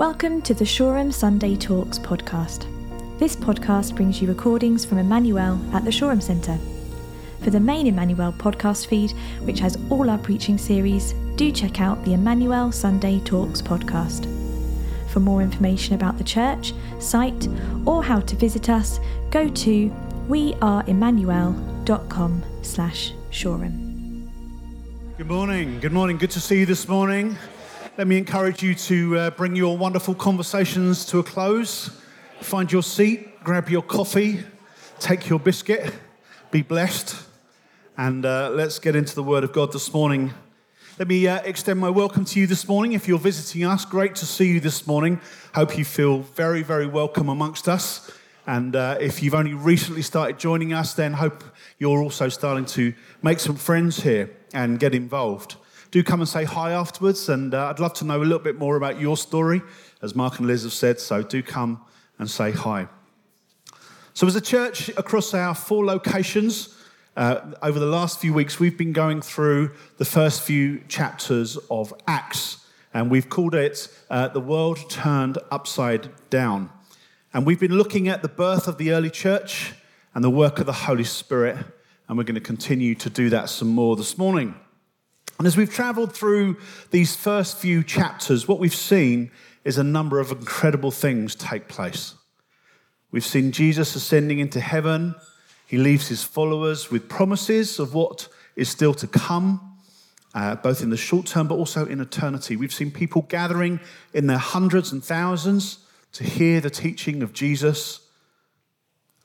Welcome to the Shoreham Sunday Talks podcast. This podcast brings you recordings from Emmanuel at the Shoreham Centre. For the main Emmanuel podcast feed, which has all our preaching series, do check out the Emmanuel Sunday Talks podcast. For more information about the church, site, or how to visit us, go to weareemmanuel.com slash Shoreham. Good morning. Good morning. Good to see you this morning. Let me encourage you to uh, bring your wonderful conversations to a close. Find your seat, grab your coffee, take your biscuit, be blessed, and uh, let's get into the Word of God this morning. Let me uh, extend my welcome to you this morning. If you're visiting us, great to see you this morning. Hope you feel very, very welcome amongst us. And uh, if you've only recently started joining us, then hope you're also starting to make some friends here and get involved do come and say hi afterwards. And uh, I'd love to know a little bit more about your story, as Mark and Liz have said. So do come and say hi. So, as a church across our four locations, uh, over the last few weeks, we've been going through the first few chapters of Acts, and we've called it uh, The World Turned Upside Down. And we've been looking at the birth of the early church and the work of the Holy Spirit, and we're going to continue to do that some more this morning. And as we've traveled through these first few chapters, what we've seen is a number of incredible things take place. We've seen Jesus ascending into heaven. He leaves his followers with promises of what is still to come, uh, both in the short term but also in eternity. We've seen people gathering in their hundreds and thousands to hear the teaching of Jesus.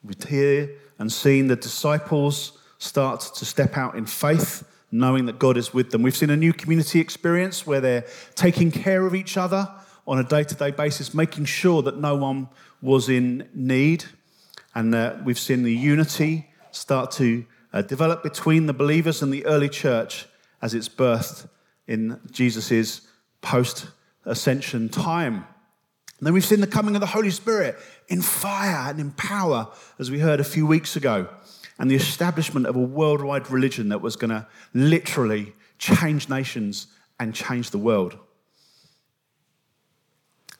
We've heard and seen the disciples start to step out in faith knowing that God is with them. We've seen a new community experience where they're taking care of each other on a day to day basis, making sure that no one was in need. And uh, we've seen the unity start to uh, develop between the believers and the early church as it's birthed in Jesus' post ascension time. And then we've seen the coming of the Holy Spirit in fire and in power, as we heard a few weeks ago and the establishment of a worldwide religion that was going to literally change nations and change the world.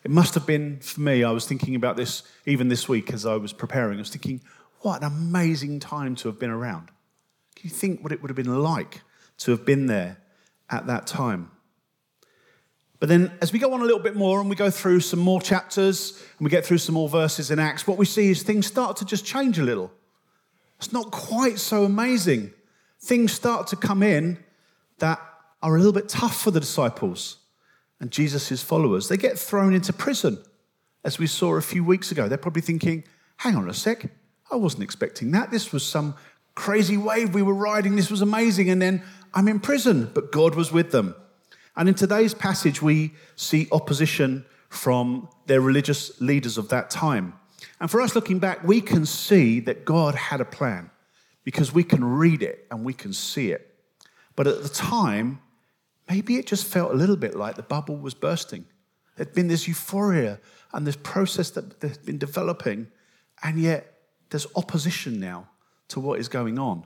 It must have been for me, I was thinking about this even this week as I was preparing. I was thinking, what an amazing time to have been around. Can you think what it would have been like to have been there at that time? But then, as we go on a little bit more and we go through some more chapters and we get through some more verses in Acts, what we see is things start to just change a little. It's not quite so amazing. Things start to come in that are a little bit tough for the disciples and Jesus' followers. They get thrown into prison, as we saw a few weeks ago. They're probably thinking, hang on a sec, I wasn't expecting that. This was some crazy wave we were riding. This was amazing. And then I'm in prison, but God was with them. And in today's passage, we see opposition from their religious leaders of that time. And for us looking back, we can see that God had a plan because we can read it and we can see it. But at the time, maybe it just felt a little bit like the bubble was bursting. There'd been this euphoria and this process that had been developing, and yet there's opposition now to what is going on.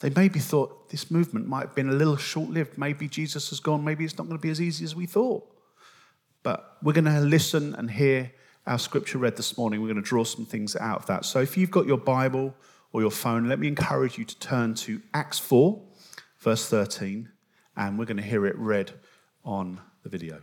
They maybe thought this movement might have been a little short lived. Maybe Jesus has gone. Maybe it's not going to be as easy as we thought. But we're going to listen and hear our scripture read this morning, we're going to draw some things out of that. So if you've got your Bible or your phone, let me encourage you to turn to Acts 4, verse 13, and we're going to hear it read on the video.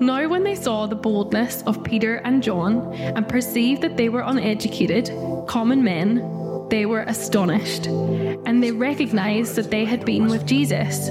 Now, when they saw the boldness of Peter and John and perceived that they were uneducated, common men, they were astonished, and they recognized that they had been with Jesus.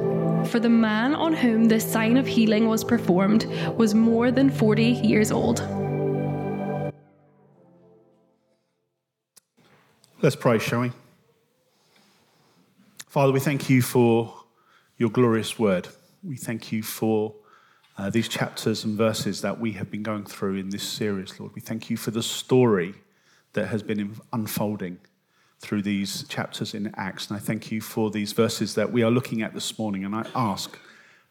For the man on whom this sign of healing was performed was more than 40 years old. Let's pray, shall we? Father, we thank you for your glorious word. We thank you for uh, these chapters and verses that we have been going through in this series, Lord. We thank you for the story that has been unfolding through these chapters in Acts. And I thank you for these verses that we are looking at this morning. And I ask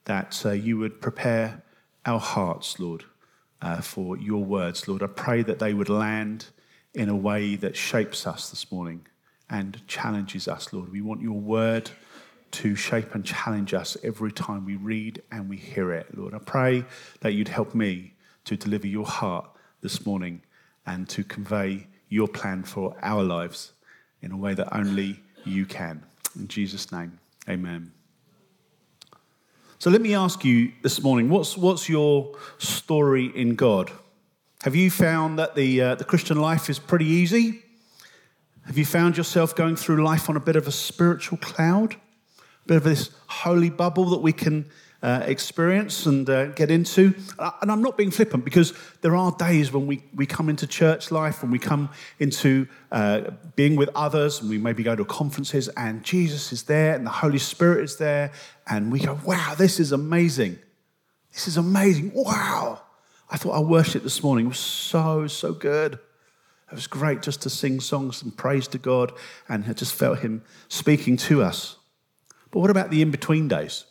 that uh, you would prepare our hearts, Lord, uh, for your words, Lord. I pray that they would land in a way that shapes us this morning and challenges us, Lord. We want your word to shape and challenge us every time we read and we hear it, Lord. I pray that you'd help me to deliver your heart this morning and to convey your plan for our lives in a way that only you can. In Jesus' name, amen. So let me ask you this morning what's, what's your story in God? Have you found that the, uh, the Christian life is pretty easy? Have you found yourself going through life on a bit of a spiritual cloud? A bit of this holy bubble that we can uh, experience and uh, get into. Uh, and I'm not being flippant because there are days when we, we come into church life, when we come into uh, being with others, and we maybe go to conferences, and Jesus is there, and the Holy Spirit is there, and we go, wow, this is amazing. This is amazing. Wow. I thought our worship this morning It was so, so good. It was great just to sing songs and praise to God, and I just felt Him speaking to us. But what about the in between days?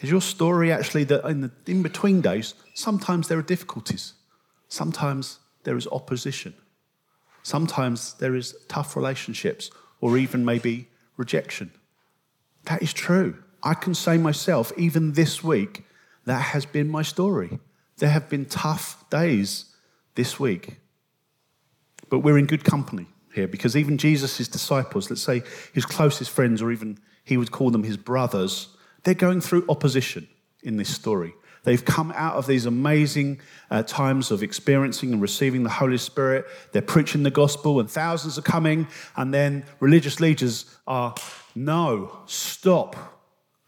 Is your story actually that in the in between days, sometimes there are difficulties, sometimes there is opposition, sometimes there is tough relationships, or even maybe rejection? That is true. I can say myself, even this week, that has been my story. There have been tough days this week. But we're in good company here because even Jesus' disciples, let's say his closest friends, or even he would call them his brothers, they're going through opposition in this story. They've come out of these amazing uh, times of experiencing and receiving the Holy Spirit. They're preaching the gospel, and thousands are coming. And then religious leaders are, no, stop.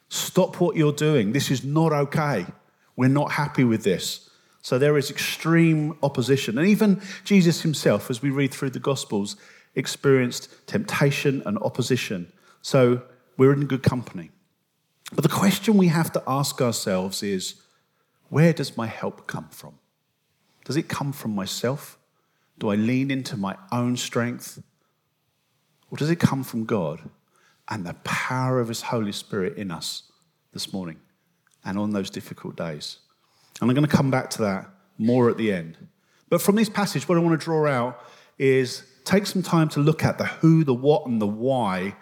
Stop what you're doing. This is not okay. We're not happy with this. So there is extreme opposition. And even Jesus himself, as we read through the Gospels, experienced temptation and opposition. So we're in good company. But the question we have to ask ourselves is where does my help come from? Does it come from myself? Do I lean into my own strength? Or does it come from God and the power of His Holy Spirit in us this morning and on those difficult days? And I'm going to come back to that more at the end. But from this passage, what I want to draw out is take some time to look at the who, the what, and the why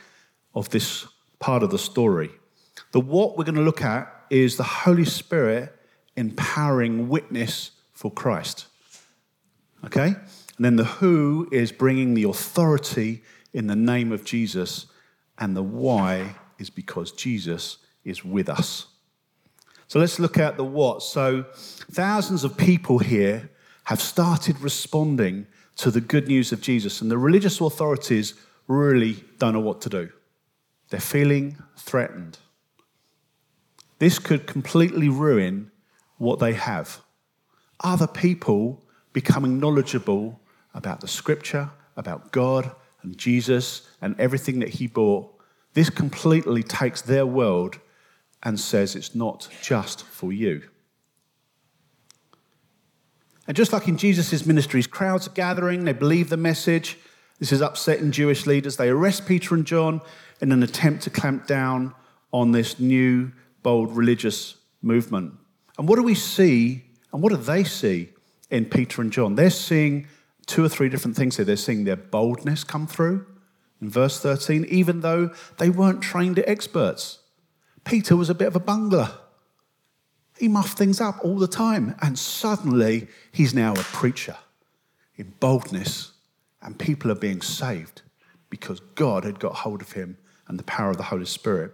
of this part of the story. The what we're going to look at is the Holy Spirit empowering witness for Christ. Okay? And then the who is bringing the authority in the name of Jesus, and the why is because Jesus is with us. So let's look at the what. So, thousands of people here have started responding to the good news of Jesus, and the religious authorities really don't know what to do. They're feeling threatened. This could completely ruin what they have. Other people becoming knowledgeable about the scripture, about God and Jesus and everything that he brought, this completely takes their world and says it's not just for you. And just like in Jesus' ministries, crowds are gathering, they believe the message. This is upsetting Jewish leaders. They arrest Peter and John in an attempt to clamp down on this new bold religious movement. And what do we see, and what do they see in Peter and John? They're seeing two or three different things here. They're seeing their boldness come through in verse 13, even though they weren't trained experts. Peter was a bit of a bungler. He muffed things up all the time, and suddenly he's now a preacher. in boldness, and people are being saved because God had got hold of him and the power of the Holy Spirit.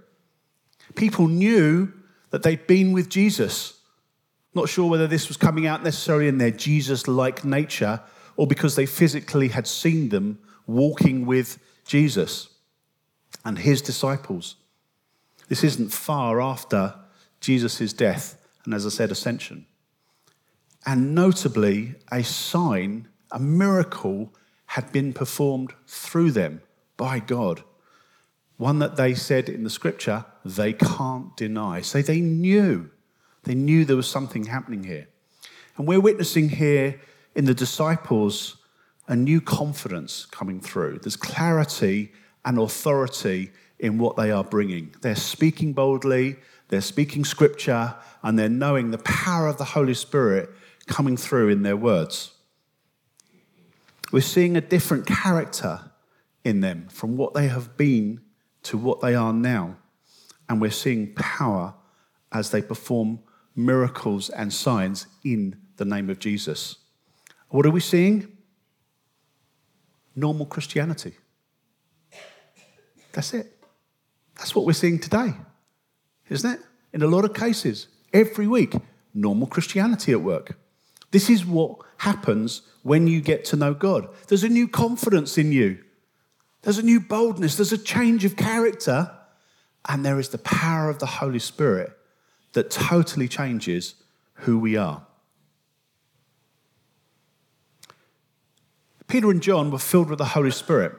People knew that they'd been with Jesus. Not sure whether this was coming out necessarily in their Jesus like nature or because they physically had seen them walking with Jesus and his disciples. This isn't far after Jesus' death and, as I said, ascension. And notably, a sign, a miracle had been performed through them by God. One that they said in the scripture they can't deny. So they knew, they knew there was something happening here. And we're witnessing here in the disciples a new confidence coming through. There's clarity and authority in what they are bringing. They're speaking boldly, they're speaking scripture, and they're knowing the power of the Holy Spirit coming through in their words. We're seeing a different character in them from what they have been to what they are now. And we're seeing power as they perform miracles and signs in the name of Jesus. What are we seeing? Normal Christianity. That's it. That's what we're seeing today, isn't it? In a lot of cases, every week, normal Christianity at work. This is what happens when you get to know God. There's a new confidence in you, there's a new boldness, there's a change of character, and there is the power of the Holy Spirit that totally changes who we are. Peter and John were filled with the Holy Spirit,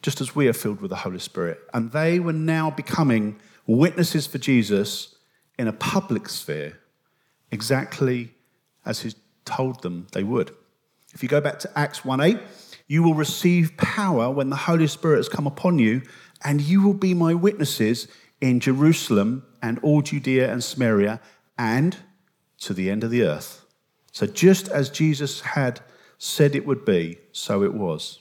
just as we are filled with the Holy Spirit. And they were now becoming witnesses for Jesus in a public sphere, exactly as he told them they would. If you go back to Acts 1 8, you will receive power when the Holy Spirit has come upon you, and you will be my witnesses in Jerusalem and all Judea and Samaria and to the end of the earth. So, just as Jesus had said it would be, so it was.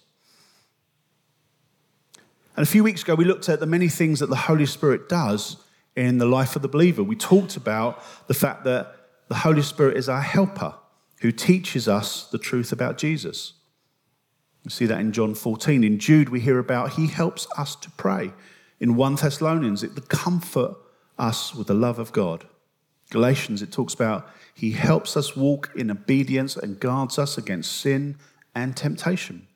And a few weeks ago, we looked at the many things that the Holy Spirit does in the life of the believer. We talked about the fact that the Holy Spirit is our helper who teaches us the truth about Jesus. You see that in John 14. In Jude, we hear about he helps us to pray. In 1 Thessalonians, it to comfort us with the love of God. Galatians, it talks about he helps us walk in obedience and guards us against sin and temptation.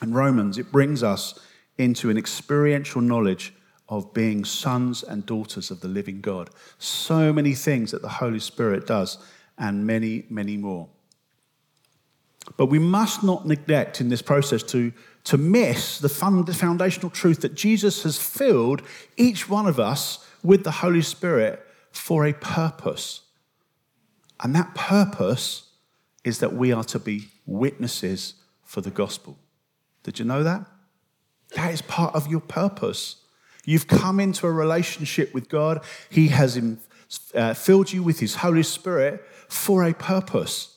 In Romans, it brings us into an experiential knowledge of being sons and daughters of the living God. So many things that the Holy Spirit does, and many, many more. But we must not neglect in this process to, to miss the foundational truth that Jesus has filled each one of us with the Holy Spirit for a purpose. And that purpose is that we are to be witnesses for the gospel. Did you know that? That is part of your purpose. You've come into a relationship with God, He has uh, filled you with His Holy Spirit for a purpose.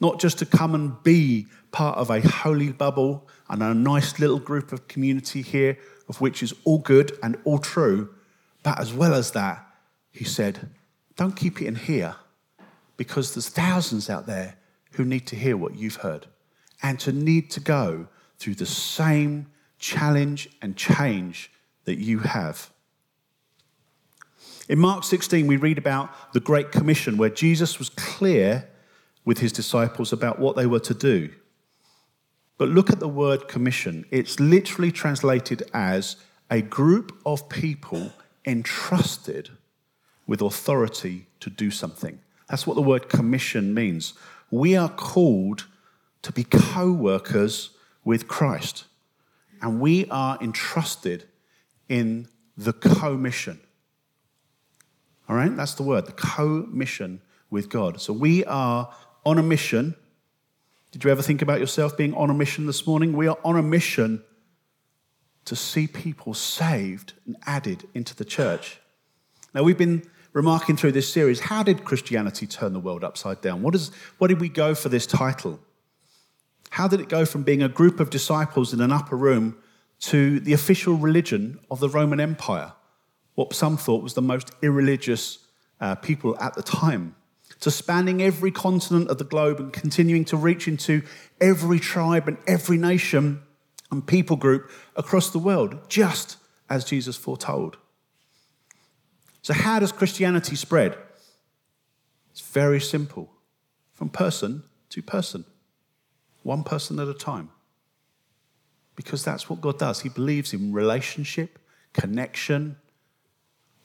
Not just to come and be part of a holy bubble and a nice little group of community here, of which is all good and all true, but as well as that, he said, don't keep it in here because there's thousands out there who need to hear what you've heard and to need to go through the same challenge and change that you have. In Mark 16, we read about the Great Commission, where Jesus was clear with his disciples about what they were to do. But look at the word commission. It's literally translated as a group of people entrusted with authority to do something. That's what the word commission means. We are called to be co workers with Christ, and we are entrusted in the commission. All right, that's the word, the co mission with God. So we are on a mission. Did you ever think about yourself being on a mission this morning? We are on a mission to see people saved and added into the church. Now, we've been remarking through this series how did Christianity turn the world upside down? What, is, what did we go for this title? How did it go from being a group of disciples in an upper room to the official religion of the Roman Empire? What some thought was the most irreligious uh, people at the time. To spanning every continent of the globe and continuing to reach into every tribe and every nation and people group across the world, just as Jesus foretold. So, how does Christianity spread? It's very simple from person to person, one person at a time. Because that's what God does. He believes in relationship, connection,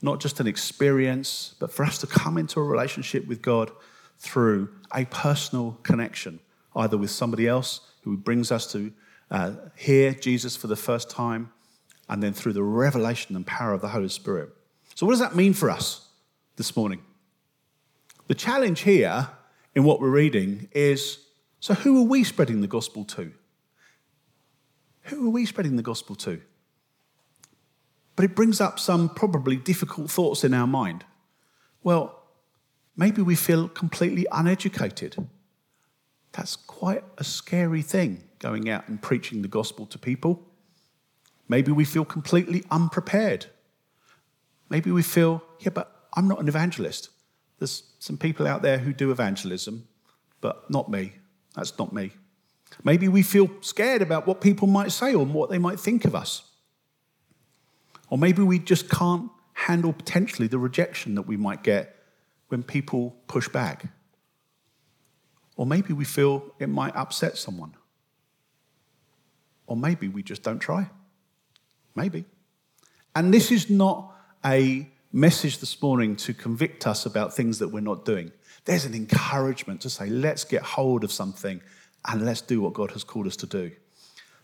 not just an experience, but for us to come into a relationship with God through a personal connection, either with somebody else who brings us to uh, hear Jesus for the first time, and then through the revelation and power of the Holy Spirit. So, what does that mean for us this morning? The challenge here in what we're reading is so, who are we spreading the gospel to? Who are we spreading the gospel to? But it brings up some probably difficult thoughts in our mind. Well, maybe we feel completely uneducated. That's quite a scary thing, going out and preaching the gospel to people. Maybe we feel completely unprepared. Maybe we feel, yeah, but I'm not an evangelist. There's some people out there who do evangelism, but not me. That's not me. Maybe we feel scared about what people might say or what they might think of us. Or maybe we just can't handle potentially the rejection that we might get when people push back. Or maybe we feel it might upset someone. Or maybe we just don't try. Maybe. And this is not a message this morning to convict us about things that we're not doing. There's an encouragement to say, let's get hold of something and let's do what God has called us to do.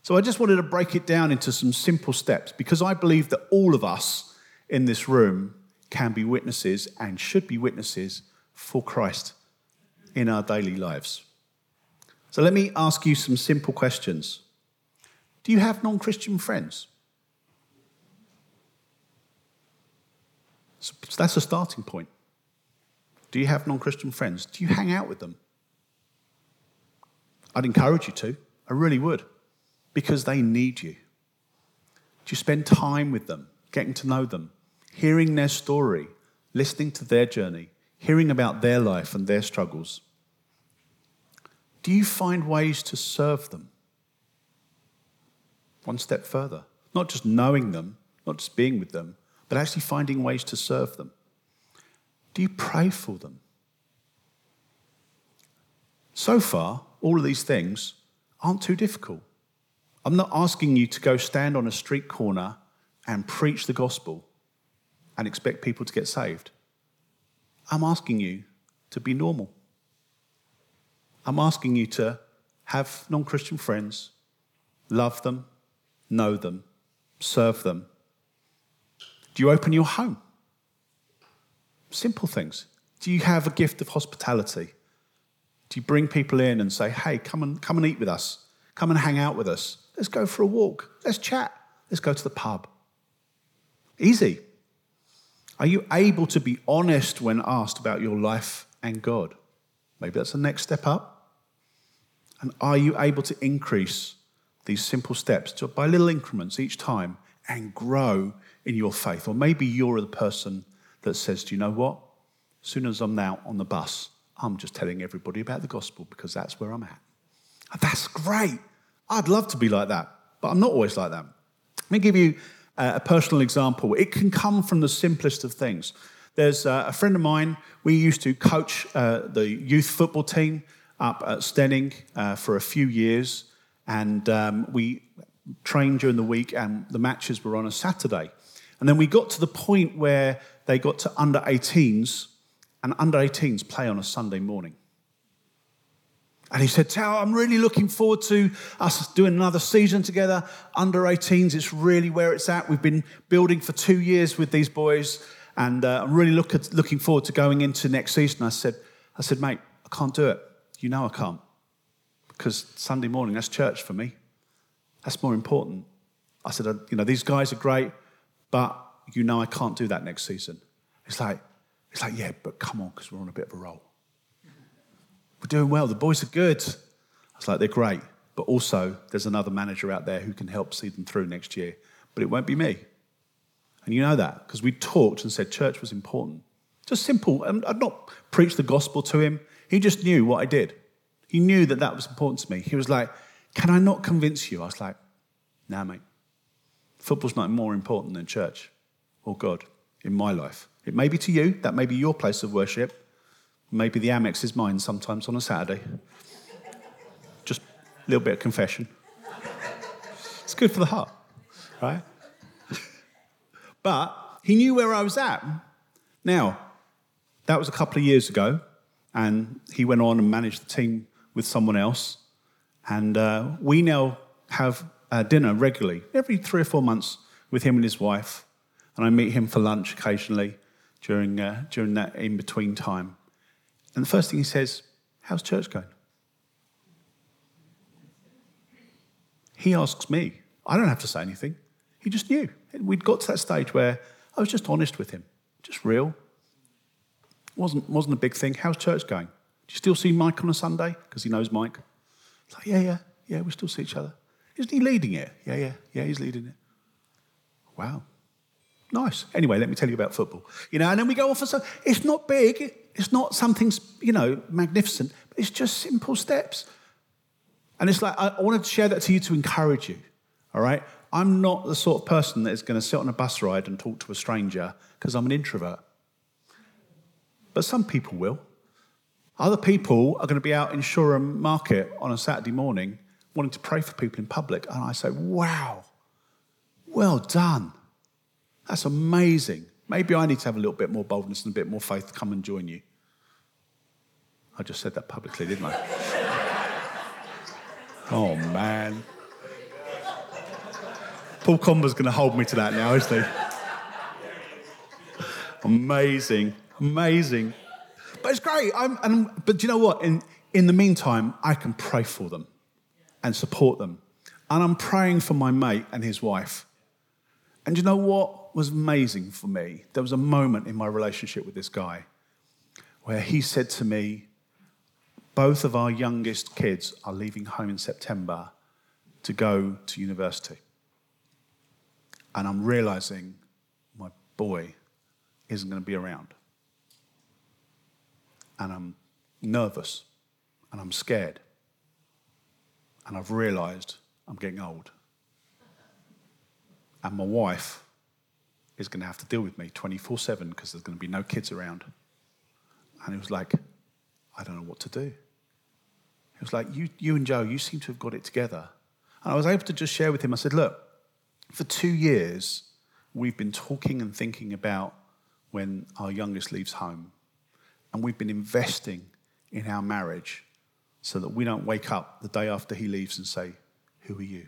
So I just wanted to break it down into some simple steps because I believe that all of us in this room can be witnesses and should be witnesses for Christ in our daily lives. So let me ask you some simple questions. Do you have non Christian friends? So that's a starting point. Do you have non Christian friends? Do you hang out with them? I'd encourage you to. I really would. Because they need you. Do you spend time with them, getting to know them, hearing their story, listening to their journey, hearing about their life and their struggles? Do you find ways to serve them? One step further. Not just knowing them, not just being with them, but actually finding ways to serve them. Do you pray for them? So far, all of these things aren't too difficult. I'm not asking you to go stand on a street corner and preach the gospel and expect people to get saved. I'm asking you to be normal. I'm asking you to have non Christian friends, love them, know them, serve them, do you open your home? Simple things. Do you have a gift of hospitality? Do you bring people in and say, hey, come and, come and eat with us? Come and hang out with us. Let's go for a walk. Let's chat. Let's go to the pub. Easy. Are you able to be honest when asked about your life and God? Maybe that's the next step up. And are you able to increase these simple steps to, by little increments each time and grow in your faith. Or maybe you're the person that says, Do you know what? As soon as I'm now on the bus, I'm just telling everybody about the gospel because that's where I'm at. that's great. I'd love to be like that, but I'm not always like that. Let me give you a personal example. It can come from the simplest of things. There's a friend of mine, we used to coach uh, the youth football team up at Steyning uh, for a few years, and um, we trained during the week, and the matches were on a Saturday. And then we got to the point where they got to under 18s, and under 18s play on a Sunday morning. And he said, Tal, I'm really looking forward to us doing another season together. Under 18s, it's really where it's at. We've been building for two years with these boys, and uh, I'm really look at, looking forward to going into next season. I said, I said, mate, I can't do it. You know I can't. Because Sunday morning, that's church for me. That's more important. I said, you know, these guys are great, but you know I can't do that next season. It's like, it's like, yeah, but come on, because we're on a bit of a roll. We're doing well. The boys are good. I was like, they're great. But also, there's another manager out there who can help see them through next year. But it won't be me. And you know that because we talked and said church was important. Just simple. I'd not preached the gospel to him. He just knew what I did. He knew that that was important to me. He was like, Can I not convince you? I was like, Nah, mate. Football's not more important than church or God in my life. It may be to you, that may be your place of worship. Maybe the Amex is mine sometimes on a Saturday. Just a little bit of confession. It's good for the heart, right? But he knew where I was at. Now, that was a couple of years ago, and he went on and managed the team with someone else. And uh, we now have uh, dinner regularly, every three or four months, with him and his wife. And I meet him for lunch occasionally during, uh, during that in between time. And the first thing he says, How's church going? He asks me. I don't have to say anything. He just knew. We'd got to that stage where I was just honest with him, just real. Wasn't, wasn't a big thing. How's church going? Do you still see Mike on a Sunday? Because he knows Mike. It's like, yeah, yeah, yeah, we still see each other. Isn't he leading it? Yeah, yeah, yeah, he's leading it. Wow. Nice. Anyway, let me tell you about football. You know, and then we go off and so it's not big, it's not something, you know, magnificent, but it's just simple steps. And it's like, I wanted to share that to you to encourage you, all right? I'm not the sort of person that is going to sit on a bus ride and talk to a stranger because I'm an introvert. But some people will. Other people are going to be out in Shoreham Market on a Saturday morning wanting to pray for people in public. And I say, wow, well done. That's amazing. Maybe I need to have a little bit more boldness and a bit more faith to come and join you. I just said that publicly, didn't I? oh, man. Paul Conver's going to hold me to that now, isn't he? Amazing, amazing. But it's great. I'm, and, but do you know what? In, in the meantime, I can pray for them and support them. And I'm praying for my mate and his wife. And you know what was amazing for me? There was a moment in my relationship with this guy where he said to me, Both of our youngest kids are leaving home in September to go to university. And I'm realizing my boy isn't going to be around. And I'm nervous and I'm scared. And I've realized I'm getting old. And my wife is going to have to deal with me 24 7 because there's going to be no kids around. And he was like, I don't know what to do. He was like, you, you and Joe, you seem to have got it together. And I was able to just share with him, I said, Look, for two years, we've been talking and thinking about when our youngest leaves home. And we've been investing in our marriage so that we don't wake up the day after he leaves and say, Who are you?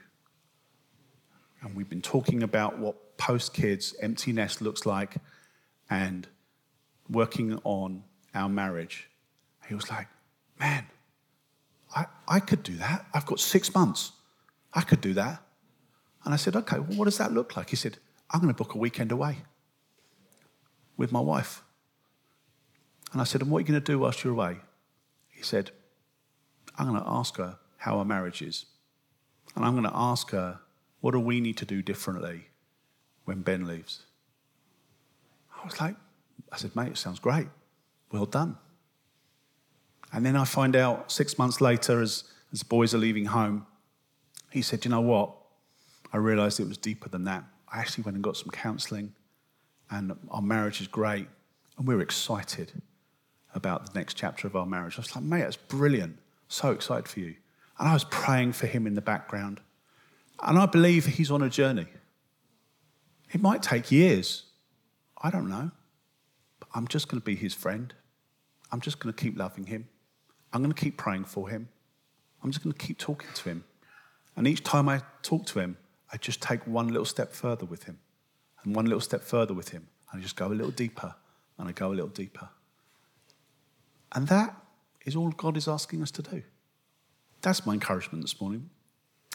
And we've been talking about what post kids empty nest looks like and working on our marriage. He was like, Man, I, I could do that. I've got six months. I could do that. And I said, Okay, well, what does that look like? He said, I'm going to book a weekend away with my wife. And I said, And what are you going to do whilst you're away? He said, I'm going to ask her how our marriage is. And I'm going to ask her, what do we need to do differently when Ben leaves? I was like, I said, mate, it sounds great. Well done. And then I find out six months later, as, as the boys are leaving home, he said, you know what? I realized it was deeper than that. I actually went and got some counseling, and our marriage is great, and we're excited about the next chapter of our marriage. I was like, mate, that's brilliant. So excited for you. And I was praying for him in the background. And I believe he's on a journey. It might take years. I don't know. But I'm just going to be his friend. I'm just going to keep loving him. I'm going to keep praying for him. I'm just going to keep talking to him. And each time I talk to him, I just take one little step further with him and one little step further with him. And I just go a little deeper and I go a little deeper. And that is all God is asking us to do. That's my encouragement this morning.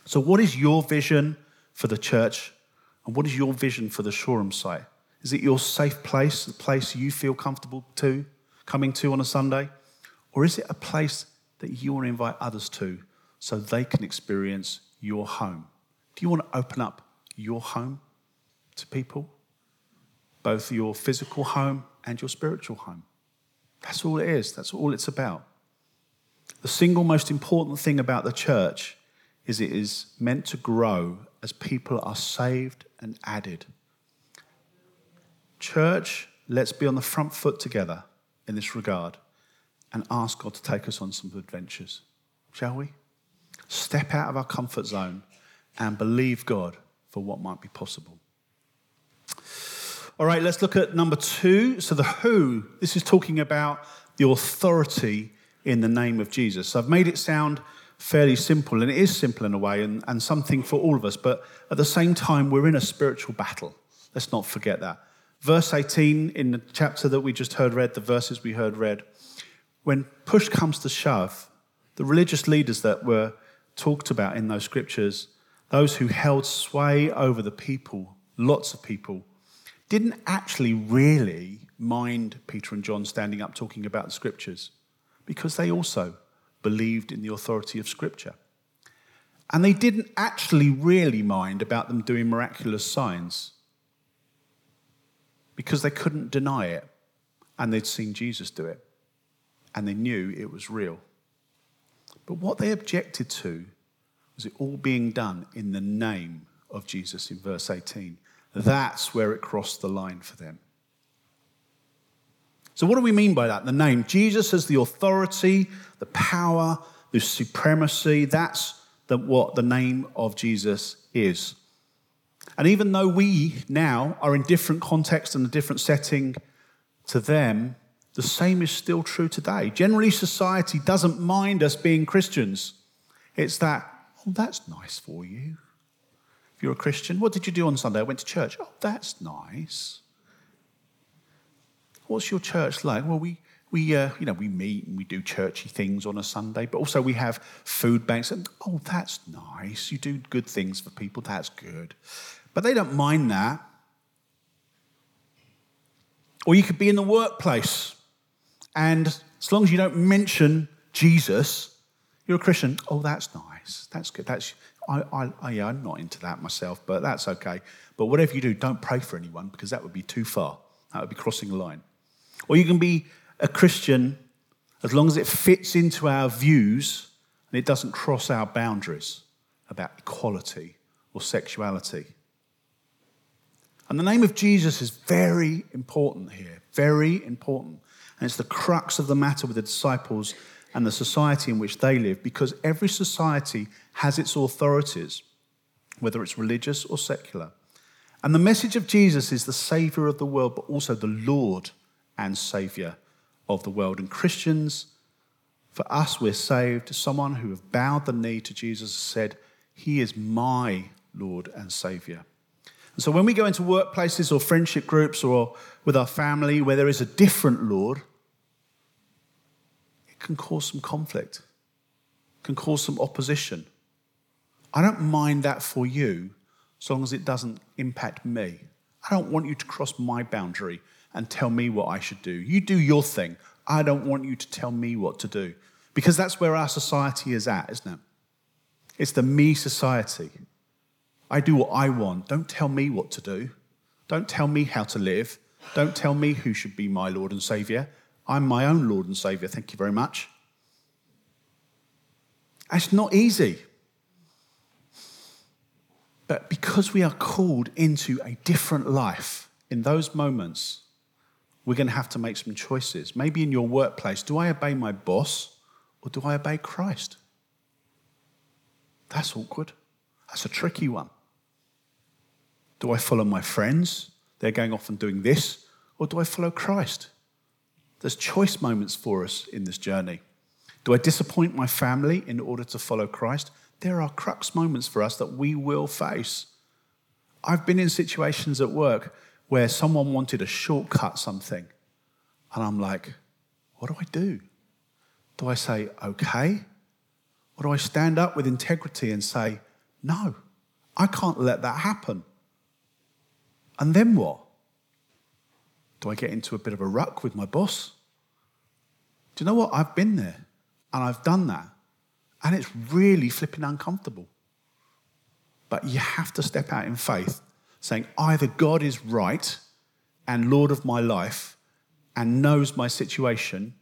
So, what is your vision for the church? And what is your vision for the Shoreham site? Is it your safe place, the place you feel comfortable to, coming to on a Sunday? Or is it a place that you want to invite others to so they can experience your home? Do you want to open up your home to people? both your physical home and your spiritual home. That's all it is, that's all it's about. The single most important thing about the church is it is meant to grow as people are saved and added. Church, let's be on the front foot together in this regard and ask God to take us on some adventures, shall we? Step out of our comfort zone and believe God for what might be possible. All right, let's look at number two. So, the who, this is talking about the authority in the name of Jesus. So I've made it sound fairly simple, and it is simple in a way, and, and something for all of us, but at the same time, we're in a spiritual battle. Let's not forget that. Verse 18 in the chapter that we just heard read, the verses we heard read, when push comes to shove, the religious leaders that were talked about in those scriptures, those who held sway over the people, lots of people, didn't actually really mind Peter and John standing up talking about the scriptures because they also believed in the authority of scripture. And they didn't actually really mind about them doing miraculous signs because they couldn't deny it and they'd seen Jesus do it and they knew it was real. But what they objected to was it all being done in the name of Jesus in verse 18. That's where it crossed the line for them. So, what do we mean by that? The name. Jesus has the authority, the power, the supremacy. That's the, what the name of Jesus is. And even though we now are in different context and a different setting to them, the same is still true today. Generally, society doesn't mind us being Christians. It's that, oh, that's nice for you. If you're a Christian, what did you do on Sunday? I went to church. Oh, that's nice. What's your church like? Well, we, we, uh, you know, we meet and we do churchy things on a Sunday, but also we have food banks. And, oh, that's nice. You do good things for people. That's good. But they don't mind that. Or you could be in the workplace, and as long as you don't mention Jesus, you're a Christian. Oh, that's nice. That's good. That's I, I, I, yeah, I'm not into that myself, but that's okay. But whatever you do, don't pray for anyone because that would be too far. That would be crossing a line. Or you can be a Christian as long as it fits into our views and it doesn't cross our boundaries about equality or sexuality. And the name of Jesus is very important here, very important. And it's the crux of the matter with the disciples and the society in which they live because every society has its authorities, whether it's religious or secular. And the message of Jesus is the Savior of the world, but also the Lord and Savior of the world. And Christians, for us, we're saved. Someone who have bowed the knee to Jesus said, He is my Lord and Savior. And so when we go into workplaces or friendship groups or with our family where there is a different Lord, it can cause some conflict, can cause some opposition. I don't mind that for you as long as it doesn't impact me. I don't want you to cross my boundary and tell me what I should do. You do your thing. I don't want you to tell me what to do. Because that's where our society is at, isn't it? It's the me society. I do what I want. Don't tell me what to do. Don't tell me how to live. Don't tell me who should be my Lord and Savior. I'm my own Lord and Savior. Thank you very much. It's not easy. But because we are called into a different life in those moments, we're going to have to make some choices. Maybe in your workplace, do I obey my boss or do I obey Christ? That's awkward. That's a tricky one. Do I follow my friends? They're going off and doing this. Or do I follow Christ? There's choice moments for us in this journey. Do I disappoint my family in order to follow Christ? there are crux moments for us that we will face. I've been in situations at work where someone wanted to shortcut something, and I'm like, what do I do? Do I say, okay? Or do I stand up with integrity and say, no, I can't let that happen? And then what? Do I get into a bit of a ruck with my boss? Do you know what? I've been there and I've done that. And it's really flipping uncomfortable. But you have to step out in faith, saying either God is right and Lord of my life and knows my situation,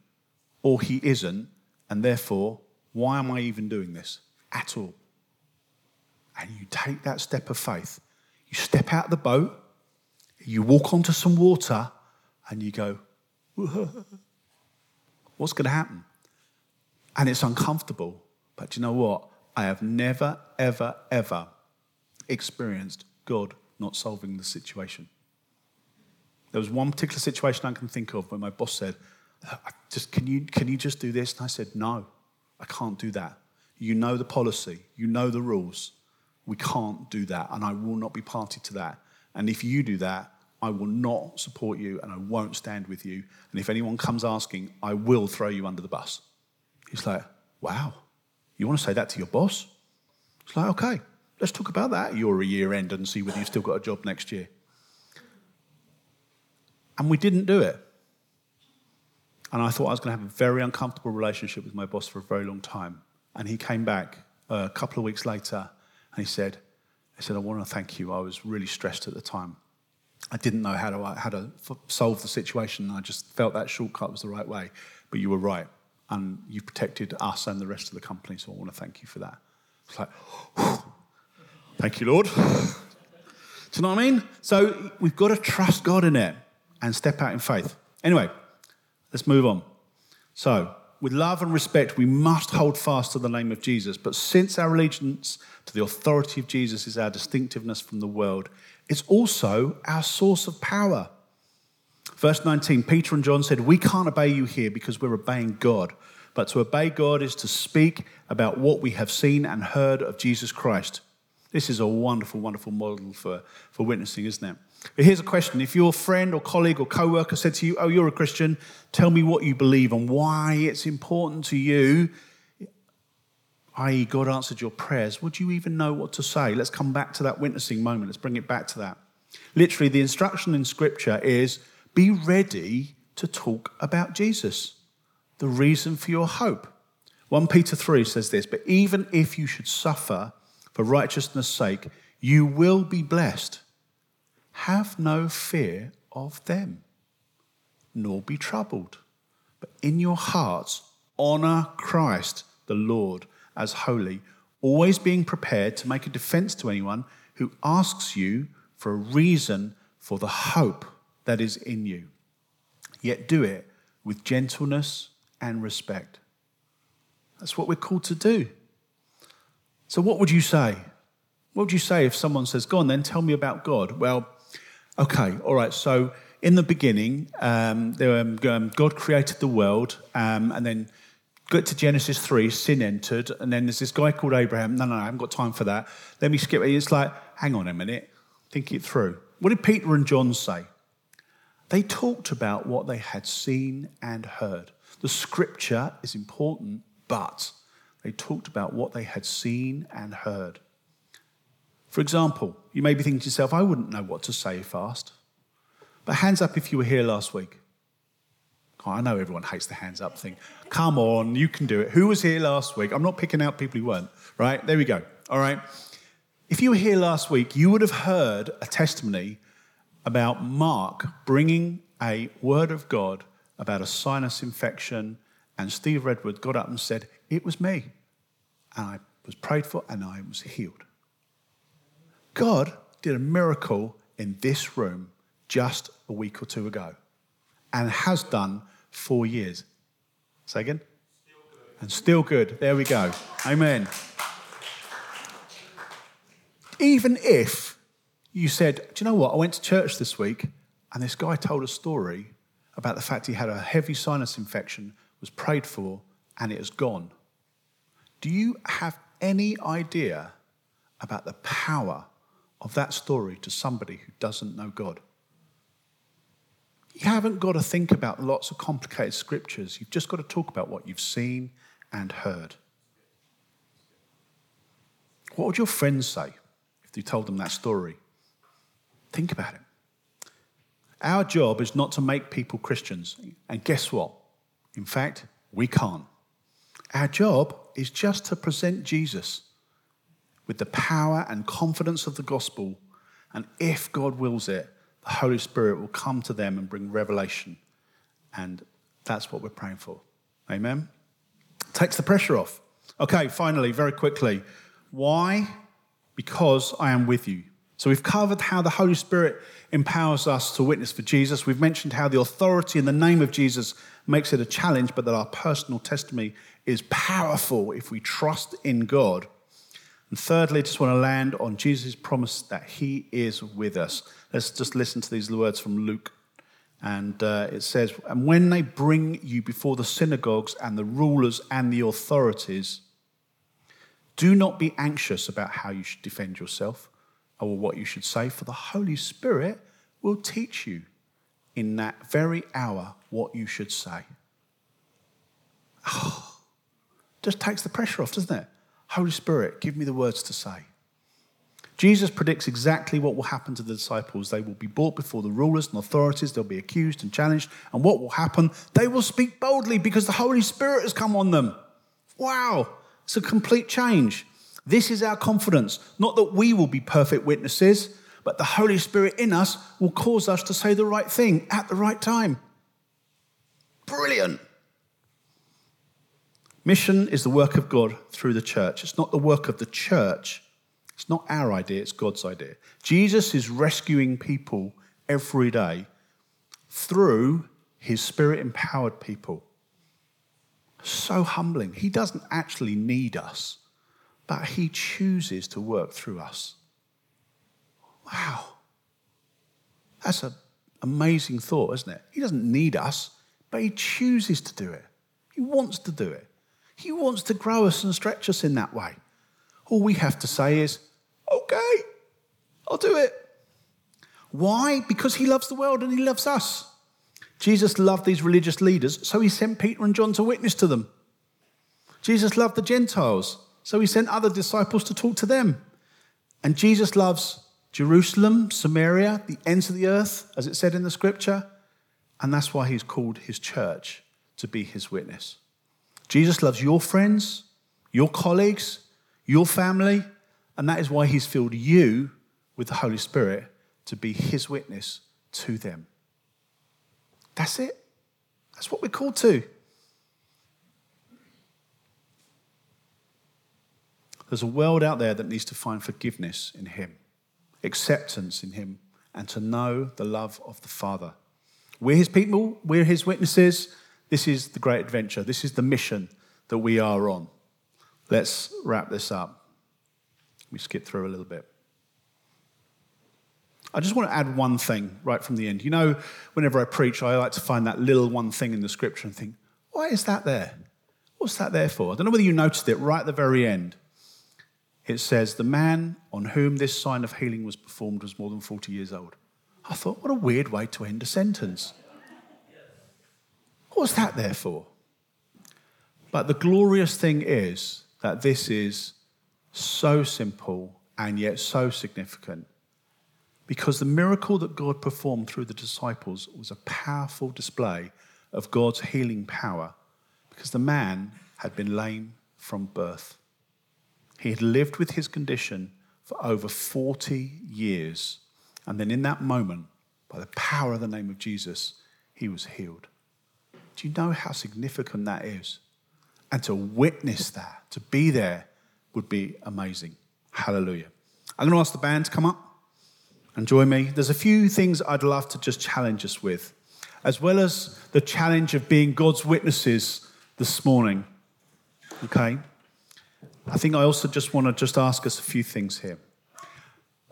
or he isn't, and therefore, why am I even doing this at all? And you take that step of faith. You step out of the boat, you walk onto some water, and you go, What's going to happen? And it's uncomfortable. But you know what? I have never, ever, ever experienced God not solving the situation. There was one particular situation I can think of where my boss said, just, can, you, can you just do this? And I said, No, I can't do that. You know the policy, you know the rules. We can't do that, and I will not be party to that. And if you do that, I will not support you and I won't stand with you. And if anyone comes asking, I will throw you under the bus. He's like, Wow, you want to say that to your boss? It's like, Okay, let's talk about that. You're a year end and see whether you've still got a job next year. And we didn't do it. And I thought I was going to have a very uncomfortable relationship with my boss for a very long time. And he came back a couple of weeks later and he said, he said, I want to thank you. I was really stressed at the time. I didn't know how to, how to solve the situation. I just felt that shortcut was the right way. But you were right. And you protected us and the rest of the company. So I want to thank you for that. It's like, thank you, Lord. Do you know what I mean? So we've got to trust God in it and step out in faith. Anyway, let's move on. So, with love and respect, we must hold fast to the name of Jesus. But since our allegiance to the authority of Jesus is our distinctiveness from the world, it's also our source of power. Verse 19 Peter and John said, We can't obey you here because we're obeying God. But to obey God is to speak about what we have seen and heard of Jesus Christ. This is a wonderful, wonderful model for, for witnessing, isn't it? But here's a question. If your friend or colleague or co worker said to you, Oh, you're a Christian, tell me what you believe and why it's important to you, i.e., God answered your prayers, would you even know what to say? Let's come back to that witnessing moment. Let's bring it back to that. Literally, the instruction in Scripture is be ready to talk about Jesus, the reason for your hope. 1 Peter 3 says this, but even if you should suffer for righteousness' sake, you will be blessed. Have no fear of them, nor be troubled. But in your hearts, honor Christ the Lord as holy, always being prepared to make a defense to anyone who asks you for a reason for the hope that is in you. Yet do it with gentleness and respect. That's what we're called to do. So, what would you say? What would you say if someone says, Go on, then tell me about God? Well, Okay, all right. So in the beginning, um, there, um, um, God created the world, um, and then got to Genesis 3, sin entered, and then there's this guy called Abraham. No, no, no, I haven't got time for that. Let me skip it. It's like, hang on a minute, think it through. What did Peter and John say? They talked about what they had seen and heard. The scripture is important, but they talked about what they had seen and heard. For example, you may be thinking to yourself, I wouldn't know what to say fast. But hands up if you were here last week. Oh, I know everyone hates the hands up thing. Come on, you can do it. Who was here last week? I'm not picking out people who weren't, right? There we go. All right. If you were here last week, you would have heard a testimony about Mark bringing a word of God about a sinus infection, and Steve Redwood got up and said, It was me. And I was prayed for and I was healed. God did a miracle in this room just a week or two ago and has done for years. Say again? Still and still good. There we go. Amen. Even if you said, Do you know what? I went to church this week and this guy told a story about the fact he had a heavy sinus infection, was prayed for, and it has gone. Do you have any idea about the power of that story to somebody who doesn't know God. You haven't got to think about lots of complicated scriptures. You've just got to talk about what you've seen and heard. What would your friends say if you told them that story? Think about it. Our job is not to make people Christians. And guess what? In fact, we can't. Our job is just to present Jesus with the power and confidence of the gospel. And if God wills it, the Holy Spirit will come to them and bring revelation. And that's what we're praying for. Amen? Takes the pressure off. Okay, finally, very quickly. Why? Because I am with you. So we've covered how the Holy Spirit empowers us to witness for Jesus. We've mentioned how the authority in the name of Jesus makes it a challenge, but that our personal testimony is powerful if we trust in God. And thirdly, I just want to land on Jesus' promise that he is with us. Let's just listen to these words from Luke. And uh, it says, And when they bring you before the synagogues and the rulers and the authorities, do not be anxious about how you should defend yourself or what you should say, for the Holy Spirit will teach you in that very hour what you should say. Oh, just takes the pressure off, doesn't it? Holy Spirit, give me the words to say. Jesus predicts exactly what will happen to the disciples. They will be brought before the rulers and authorities, they'll be accused and challenged. And what will happen? They will speak boldly because the Holy Spirit has come on them. Wow, it's a complete change. This is our confidence. Not that we will be perfect witnesses, but the Holy Spirit in us will cause us to say the right thing at the right time. Brilliant. Mission is the work of God through the church. It's not the work of the church. It's not our idea, it's God's idea. Jesus is rescuing people every day through his spirit empowered people. So humbling. He doesn't actually need us but He chooses to work through us. Wow. That's an amazing thought, isn't it? He doesn't need us, but He chooses to do it. He wants to do it. He wants to grow us and stretch us in that way. All we have to say is, okay, I'll do it. Why? Because He loves the world and He loves us. Jesus loved these religious leaders, so He sent Peter and John to witness to them. Jesus loved the Gentiles, so he sent other disciples to talk to them. And Jesus loves Jerusalem, Samaria, the ends of the earth, as it said in the scripture. And that's why he's called his church to be his witness. Jesus loves your friends, your colleagues, your family, and that is why he's filled you with the Holy Spirit to be his witness to them. That's it. That's what we're called to. There's a world out there that needs to find forgiveness in Him, acceptance in Him, and to know the love of the Father. We're His people, we're His witnesses. This is the great adventure. This is the mission that we are on. Let's wrap this up. We skip through a little bit. I just want to add one thing right from the end. You know, whenever I preach, I like to find that little one thing in the scripture and think, why is that there? What's that there for? I don't know whether you noticed it right at the very end it says, The man on whom this sign of healing was performed was more than 40 years old. I thought, what a weird way to end a sentence. What's that there for? But the glorious thing is that this is so simple and yet so significant because the miracle that God performed through the disciples was a powerful display of God's healing power because the man had been lame from birth. He had lived with his condition for over 40 years. And then in that moment, by the power of the name of Jesus, he was healed. Do you know how significant that is? And to witness that, to be there, would be amazing. Hallelujah. I'm going to ask the band to come up and join me. There's a few things I'd love to just challenge us with, as well as the challenge of being God's witnesses this morning. Okay? I think I also just want to just ask us a few things here.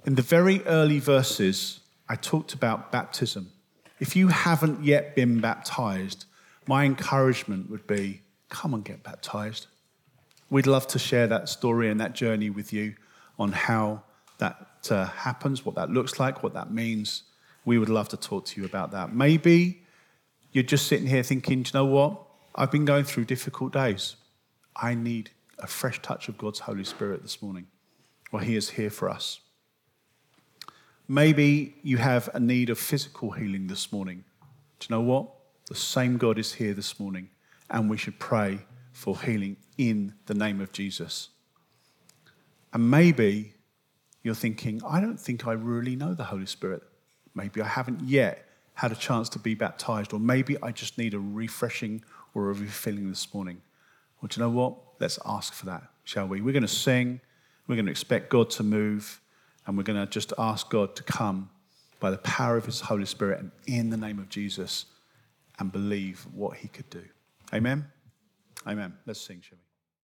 In the very early verses, I talked about baptism. If you haven't yet been baptized, my encouragement would be come and get baptized. We'd love to share that story and that journey with you on how that uh, happens, what that looks like, what that means. We would love to talk to you about that. Maybe you're just sitting here thinking, you know what? I've been going through difficult days. I need a fresh touch of God's Holy Spirit this morning. Well, He is here for us. Maybe you have a need of physical healing this morning. Do you know what? The same God is here this morning, and we should pray for healing in the name of Jesus. And maybe you're thinking, I don't think I really know the Holy Spirit. Maybe I haven't yet had a chance to be baptized, or maybe I just need a refreshing or a refilling this morning. Well, do you know what? Let's ask for that, shall we? We're going to sing, we're going to expect God to move, and we're going to just ask God to come by the power of His Holy Spirit and in the name of Jesus and believe what He could do. Amen? Amen. Let's sing, shall we?